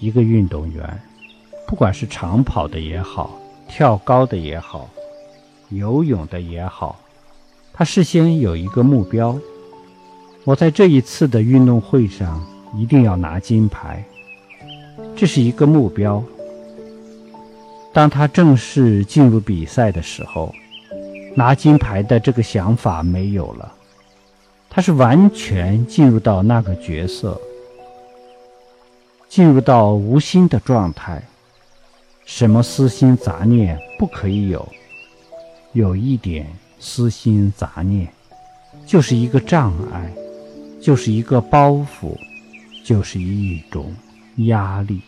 一个运动员，不管是长跑的也好，跳高的也好，游泳的也好，他事先有一个目标：我在这一次的运动会上一定要拿金牌。这是一个目标。当他正式进入比赛的时候，拿金牌的这个想法没有了，他是完全进入到那个角色。进入到无心的状态，什么私心杂念不可以有？有一点私心杂念，就是一个障碍，就是一个包袱，就是一种压力。